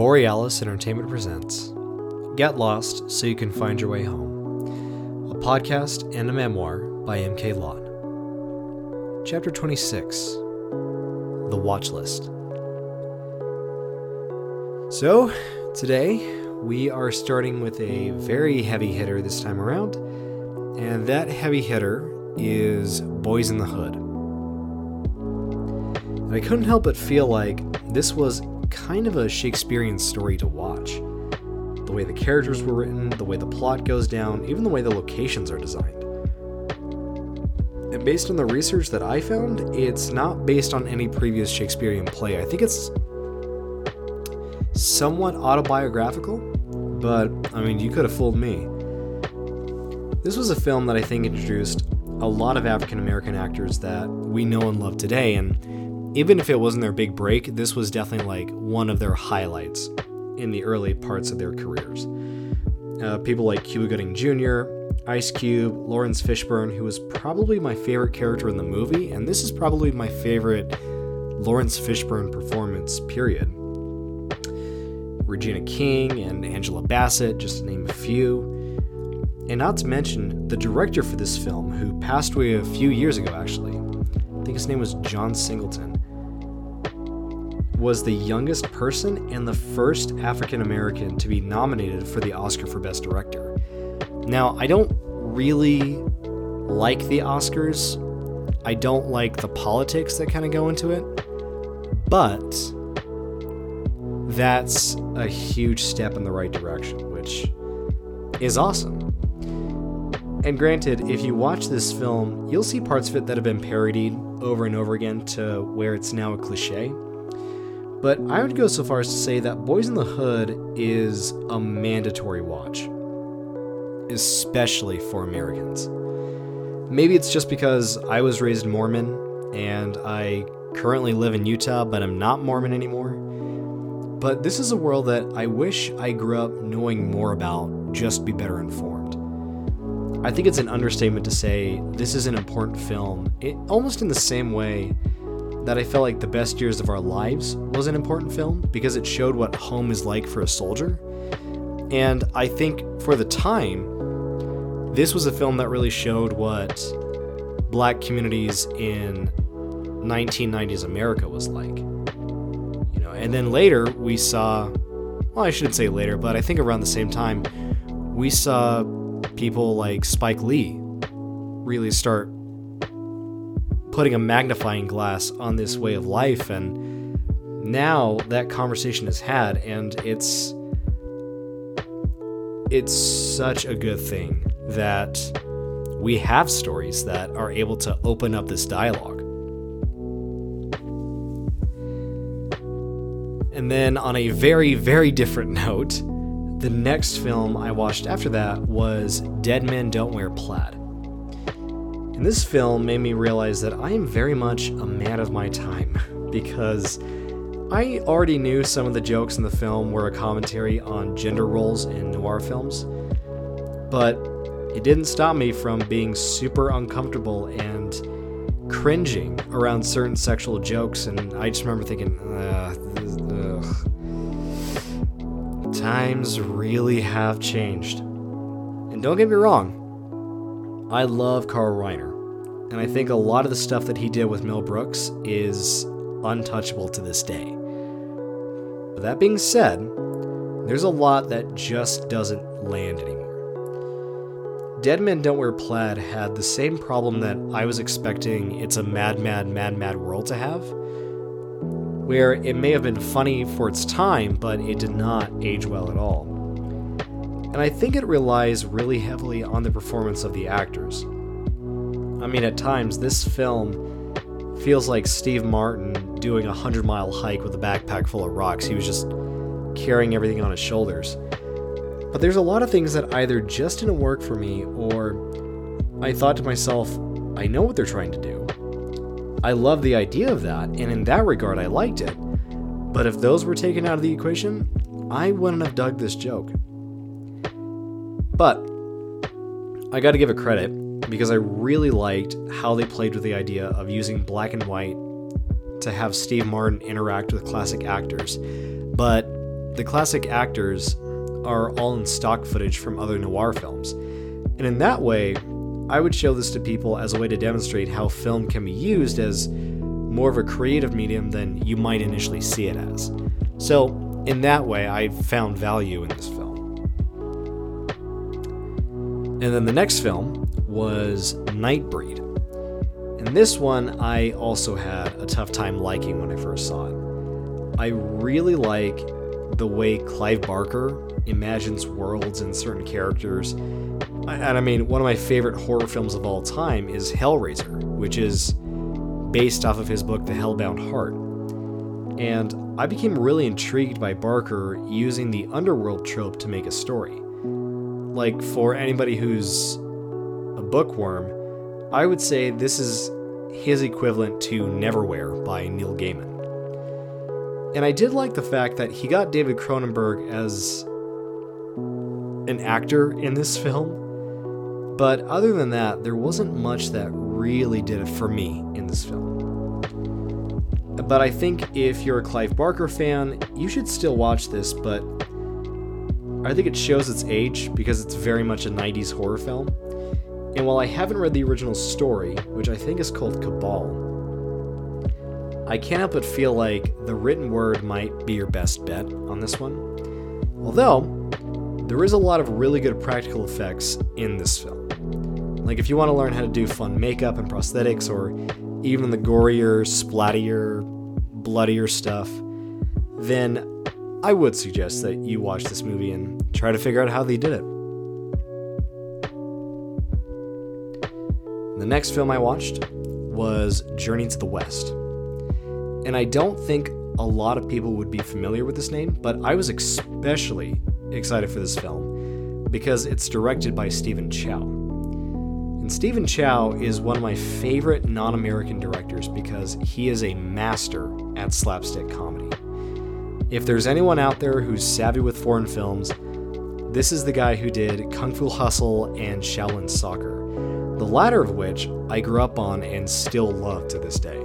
Borealis Entertainment presents Get Lost So You Can Find Your Way Home, a podcast and a memoir by M.K. Lott. Chapter 26 The Watch List. So, today we are starting with a very heavy hitter this time around, and that heavy hitter is Boyz n the Hood. And I couldn't help but feel like this was kind of a Shakespearean story to watch. The way the characters were written, the way the plot goes down, even the way the locations are designed. And based on the research that I found, it's not based on any previous Shakespearean play. I think it's somewhat autobiographical, but I mean, you could have fooled me. This was a film that I think introduced a lot of African American actors that we know and love today, and even if it wasn't their big break, this was definitely like one of their highlights in the early parts of their careers. Uh, people like Cuba Gooding Jr., Ice Cube, Laurence Fishburne, who was probably my favorite character in the movie, and this is probably my favorite Laurence Fishburne performance, period. Regina King and Angela Bassett, just to name a few. And not to mention the director for this film, who passed away a few years ago actually. I think his name was John Singleton was the youngest person and the first African American to be nominated for the Oscar for Best Director. Now, I don't really like the Oscars. I don't like the politics that kind of go into it. But that's a huge step in the right direction, which is awesome. And granted, if you watch this film, you'll see parts of it that have been parodied over and over again to where it's now a cliche. But I would go so far as to say that Boyz n the Hood is a mandatory watch, especially for Americans. Maybe it's just because I was raised Mormon and I currently live in Utah, but I'm not Mormon anymore. But this is a world that I wish I grew up knowing more about, just be better informed. I think it's an understatement to say this is an important film, it, almost in the same way that I felt like The Best Years of Our Lives was an important film because it showed what home is like for a soldier. And I think for the time, this was a film that really showed what black communities in 1990s America was like. You know, and then later we saw well, I shouldn't say later, but I think around the same time we saw people like Spike Lee really start putting a magnifying glass on this way of life and now that conversation is had and it's it's such a good thing that we have stories that are able to open up this dialogue. And then on a very very different note the next film i watched after that was dead men don't wear plaid and this film made me realize that I am very much a man of my time because I already knew some of the jokes in the film were a commentary on gender roles in noir films, but it didn't stop me from being super uncomfortable and cringing around certain sexual jokes, and I just remember thinking, times really have changed. And don't get me wrong, I love Carl Reiner and I think a lot of the stuff that he did with Mel Brooks is untouchable to this day. But that being said, there's a lot that just doesn't land anymore. Dead Men Don't Wear Plaid had the same problem that I was expecting It's a Mad, Mad, Mad, Mad World to have, where it may have been funny for its time, but it did not age well at all. And I think it relies really heavily on the performance of the actors. I mean, at times, this film feels like Steve Martin doing a 100 mile hike with a backpack full of rocks. He was just carrying everything on his shoulders. But there's a lot of things that either just didn't work for me, or I thought to myself, I know what they're trying to do. I love the idea of that, and in that regard, I liked it. But if those were taken out of the equation, I wouldn't have dug this joke. But I gotta give it credit because I really liked how they played with the idea of using black and white to have Steve Martin interact with classic actors, but the classic actors are all in stock footage from other noir films. And in that way, I would show this to people as a way to demonstrate how film can be used as more of a creative medium than you might initially see it as. So, in that way, I found value in this film. And then the next film was Nightbreed. And this one I also had a tough time liking when I first saw it. I really like the way Clive Barker imagines worlds and certain characters. And I mean, one of my favorite horror films of all time is Hellraiser, which is based off of his book The Hellbound Heart. And I became really intrigued by Barker using the underworld trope to make a story like for anybody who's bookworm, I would say this is his equivalent to Neverwhere by Neil Gaiman. And I did like the fact that he got David Cronenberg as an actor in this film, but other than that, there wasn't much that really did it for me in this film. But I think if you're a Clive Barker fan, you should still watch this, but I think it shows its age because it's very much a 90s horror film. And while I haven't read the original story, which I think is called Cabal, I can't but feel like the written word might be your best bet on this one. Although, there is a lot of really good practical effects in this film. Like, if you want to learn how to do fun makeup and prosthetics, or even the gorier, splattier, bloodier stuff, then I would suggest that you watch this movie and try to figure out how they did it. Next film I watched was Journey to the West. And I don't think a lot of people would be familiar with this name, but I was especially excited for this film because it's directed by Stephen Chow. And Stephen Chow is one of my favorite non American directors because he is a master at slapstick comedy. If there's anyone out there who's savvy with foreign films, this is the guy who did Kung Fu Hustle and Shaolin Soccer, the latter of which I grew up on and still love to this day.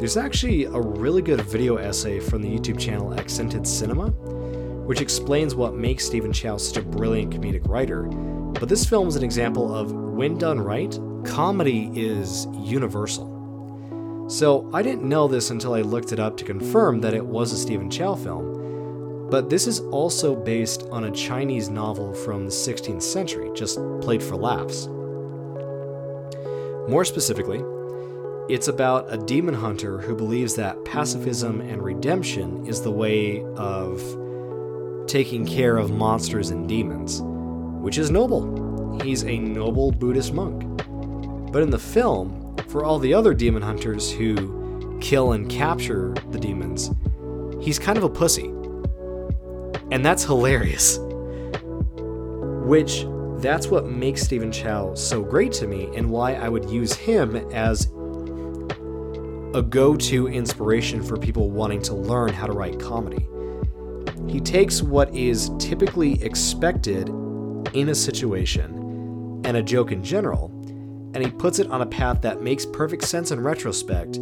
There's actually a really good video essay from the YouTube channel Accented Cinema, which explains what makes Stephen Chow such a brilliant comedic writer. But this film is an example of when done right, comedy is universal. So I didn't know this until I looked it up to confirm that it was a Stephen Chow film. But this is also based on a Chinese novel from the 16th century, just played for laughs. More specifically, it's about a demon hunter who believes that pacifism and redemption is the way of taking care of monsters and demons, which is noble. He's a noble Buddhist monk. But in the film, for all the other demon hunters who kill and capture the demons, he's kind of a pussy. And that's hilarious. Which, that's what makes Stephen Chow so great to me, and why I would use him as a go to inspiration for people wanting to learn how to write comedy. He takes what is typically expected in a situation and a joke in general and he puts it on a path that makes perfect sense in retrospect,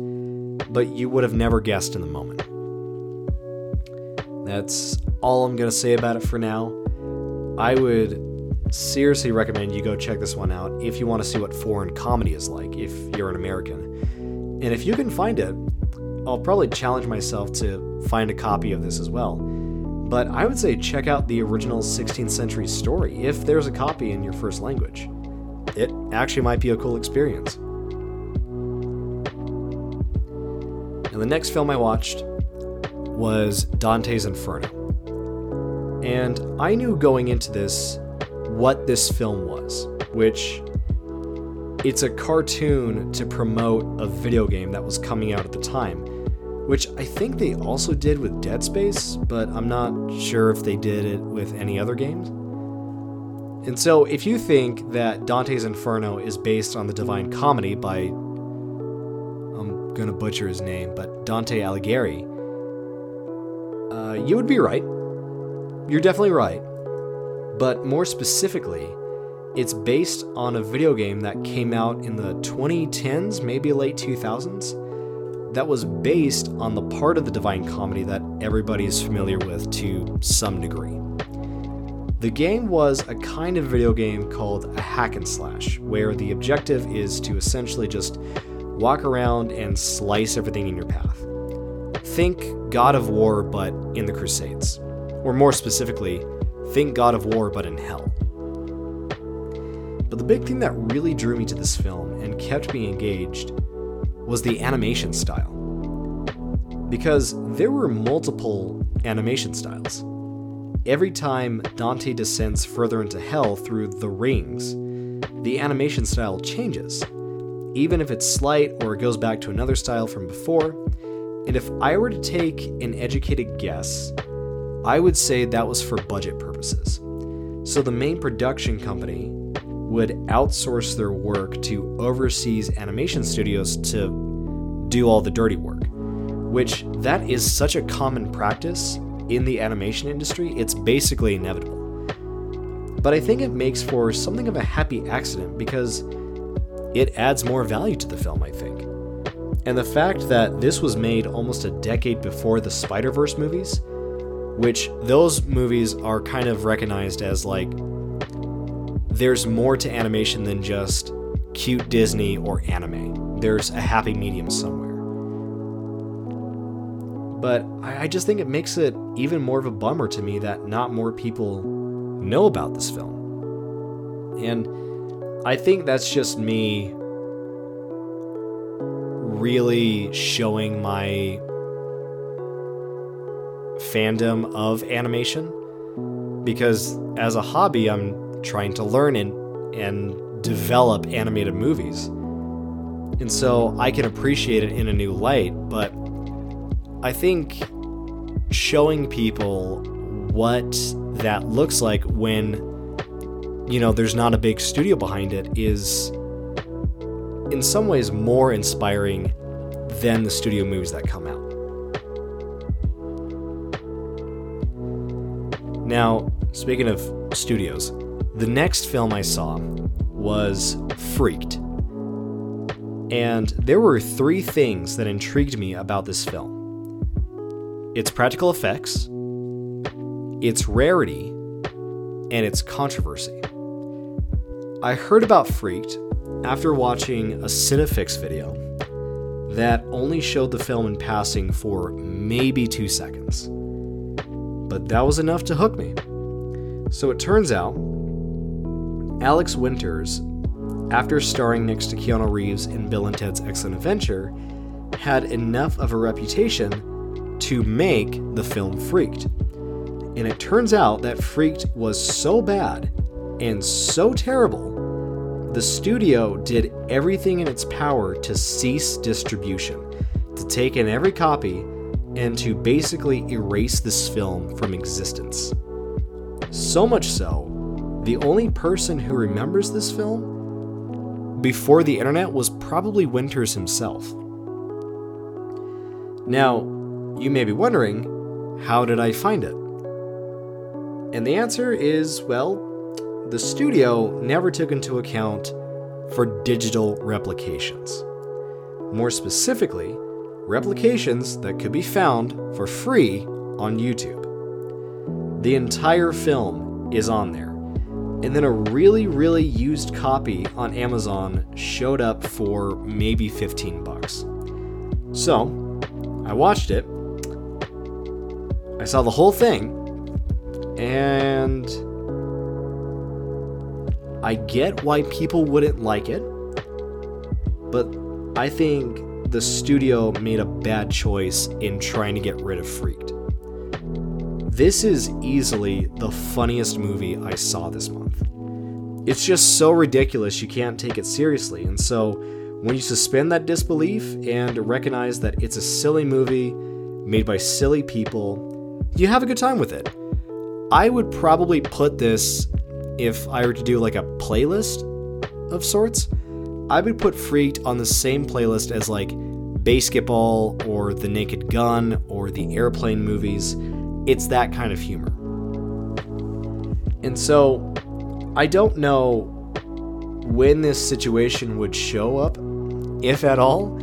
but you would have never guessed in the moment. That's all I'm going to say about it for now. I would seriously recommend you go check this one out if you want to see what foreign comedy is like, if you're an American. And if you can find it, I'll probably challenge myself to find a copy of this as well. But I would say check out the original 16th century story if there's a copy in your first language it actually might be a cool experience. And the next film I watched was Dante's Inferno. And I knew going into this what this film was, which it's a cartoon to promote a video game that was coming out at the time, which I think they also did with Dead Space, but I'm not sure if they did it with any other games. And so, if you think that Dante's Inferno is based on the Divine Comedy by, I'm gonna butcher his name, but Dante Alighieri, uh, you would be right. You're definitely right. But more specifically, it's based on a video game that came out in the 2010s, maybe late 2000s, that was based on the part of the Divine Comedy that everybody is familiar with to some degree. The game was a kind of video game called a hack and slash, where the objective is to essentially just walk around and slice everything in your path. Think God of War, but in the Crusades. Or more specifically, think God of War, but in hell. But the big thing that really drew me to this film and kept me engaged was the animation style. Because there were multiple animation styles every time Dante descends further into hell through the rings, the animation style changes, even if it's slight or it goes back to another style from before. And if I were to take an educated guess, I would say that was for budget purposes. So the main production company would outsource their work to overseas animation studios to do all the dirty work, which that is such a common practice in the animation industry, it's basically inevitable. But I think it makes for something of a happy accident because it adds more value to the film, I think. And the fact that this was made almost a decade before the Spider Verse movies, which those movies are kind of recognized as like there's more to animation than just cute Disney or anime. There's a happy medium somewhere. But I, just think it makes it even more of a bummer to me that not more people know about this film. And I think that's just me really showing my fandom of animation because as a hobby I'm trying to learn and and develop animated movies. And so I can appreciate it in a new light, but I think showing people what that looks like when you know there's not a big studio behind it is in some ways more inspiring than the studio movies that come out. Now, speaking of studios, the next film I saw was Freaked. And there were three things that intrigued me about this film its practical effects, its rarity, and its controversy. I heard about Freaked after watching a Cinefix video that only showed the film in passing for maybe two seconds. But that was enough to hook me. So it turns out, Alex Winters, after starring next to Keanu Reeves in Bill and Ted's Excellent Adventure, had enough of a reputation to make the film Freaked. And it turns out that Freaked was so bad and so terrible, the studio did everything in its power to cease distribution, to take in every copy, and to basically erase this film from existence. So much so, the only person who remembers this film before the internet was probably Winters himself. Now, you may be wondering, how did I find it? And the answer is well, the studio never took into account for digital replications. More specifically, replications that could be found for free on YouTube. The entire film is on there. And then a really, really used copy on Amazon showed up for maybe 15 bucks. So, I watched it I saw the whole thing, and I get why people wouldn't like it, but I think the studio made a bad choice in trying to get rid of Freaked. This is easily the funniest movie I saw this month. It's just so ridiculous you can't take it seriously, and so when you suspend that disbelief and recognize that it's a silly movie made by silly people you have a good time with it. I would probably put this if I were to do like a playlist of sorts. I would put Freaked on the same playlist as like BASEketball or The Naked Gun or the Airplane movies. It's that kind of humor. And so I don't know when this situation would show up, if at all,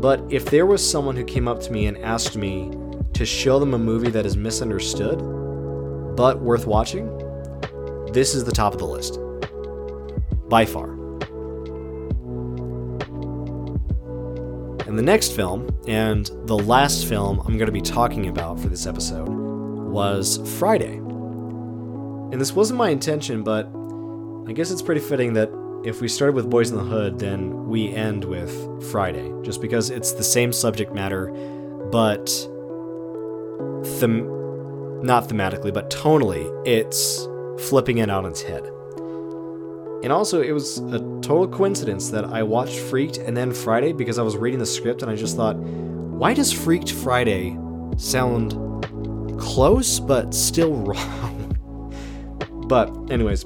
But if there was someone who came up to me and asked me to show them a movie that is misunderstood but worth watching, this is the top of the list. By far. And the next film, and the last film I'm going to be talking about for this episode, was Friday. And this wasn't my intention, but I guess it's pretty fitting that if we started with Boyz n the Hood, then we end with Friday, just because it's the same subject matter, but them not thematically, but tonally, it's flipping it on its head. And also, it was a total coincidence that I watched Freaked and then Friday because I was reading the script and I just thought, why does Freaked Friday sound close but still wrong? but, anyways,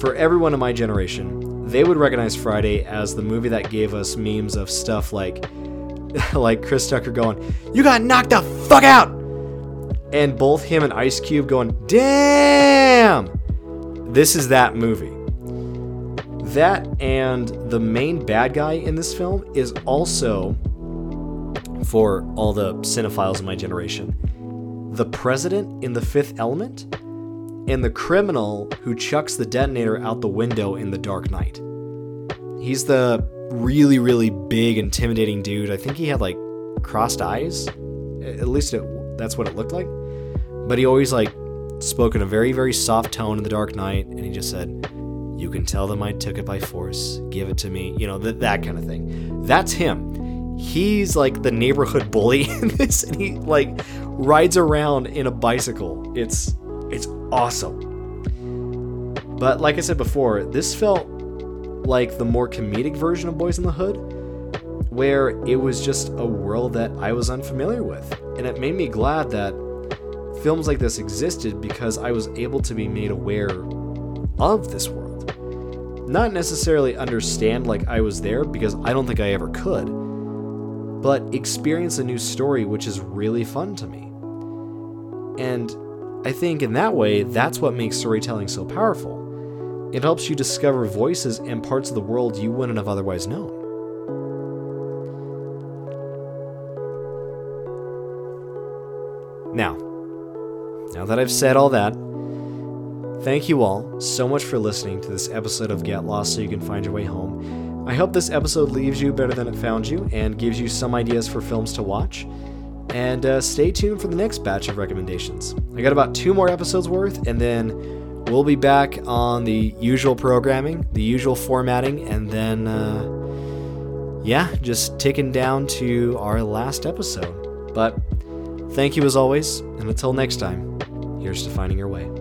for everyone in my generation, they would recognize Friday as the movie that gave us memes of stuff like like Chris Tucker going, "You got knocked the fuck out," and both him and Ice Cube going, "Damn." This is that movie. That and the main bad guy in this film is also for all the cinephiles in my generation. The president in The Fifth Element and the criminal who chucks the detonator out the window in The Dark Knight. He's the really, really big, intimidating dude. I think he had like crossed eyes. At least it, that's what it looked like. But he always like spoke in a very, very soft tone in The Dark Knight, and he just said, "You can tell them I took it by force. Give it to me." You know that that kind of thing. That's him. He's like the neighborhood bully in this, and he like rides around in a bicycle. It's it's awesome. But like I said before, this felt like the more comedic version of Boyz n the Hood, where it was just a world that I was unfamiliar with. And it made me glad that films like this existed because I was able to be made aware of this world. Not necessarily understand like I was there because I don't think I ever could, but experience a new story which is really fun to me. And I think in that way, that's what makes storytelling so powerful. It helps you discover voices and parts of the world you wouldn't have otherwise known. Now, now that I've said all that, thank you all so much for listening to this episode of Get Lost So You Can Find Your Way Home. I hope this episode leaves you better than it found you and gives you some ideas for films to watch. And uh, stay tuned for the next batch of recommendations. I got about two more episodes worth, and then we'll be back on the usual programming, the usual formatting, and then, uh, yeah, just ticking down to our last episode. But thank you as always, and until next time, here's to finding your way.